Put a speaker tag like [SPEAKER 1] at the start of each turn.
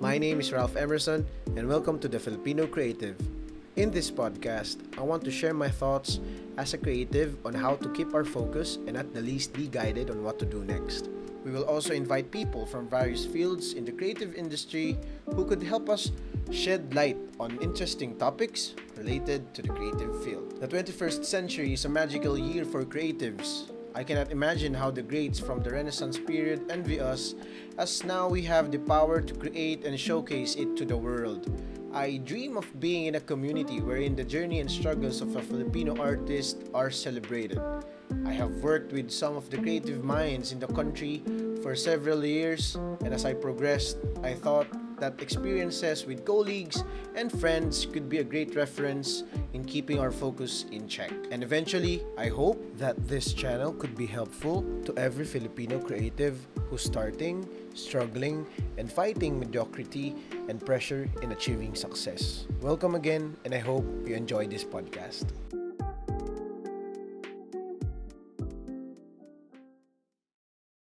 [SPEAKER 1] My name is Ralph Emerson, and welcome to the Filipino Creative. In this podcast, I want to share my thoughts as a creative on how to keep our focus and at the least be guided on what to do next. We will also invite people from various fields in the creative industry who could help us shed light on interesting topics related to the creative field. The 21st century is a magical year for creatives. I cannot imagine how the greats from the Renaissance period envy us, as now we have the power to create and showcase it to the world. I dream of being in a community wherein the journey and struggles of a Filipino artist are celebrated. I have worked with some of the creative minds in the country for several years, and as I progressed, I thought that experiences with colleagues and friends could be a great reference in keeping our focus in check. And eventually, I hope that this channel could be helpful to every Filipino creative who's starting, struggling, and fighting mediocrity and pressure in achieving success. Welcome again, and I hope you enjoy this podcast.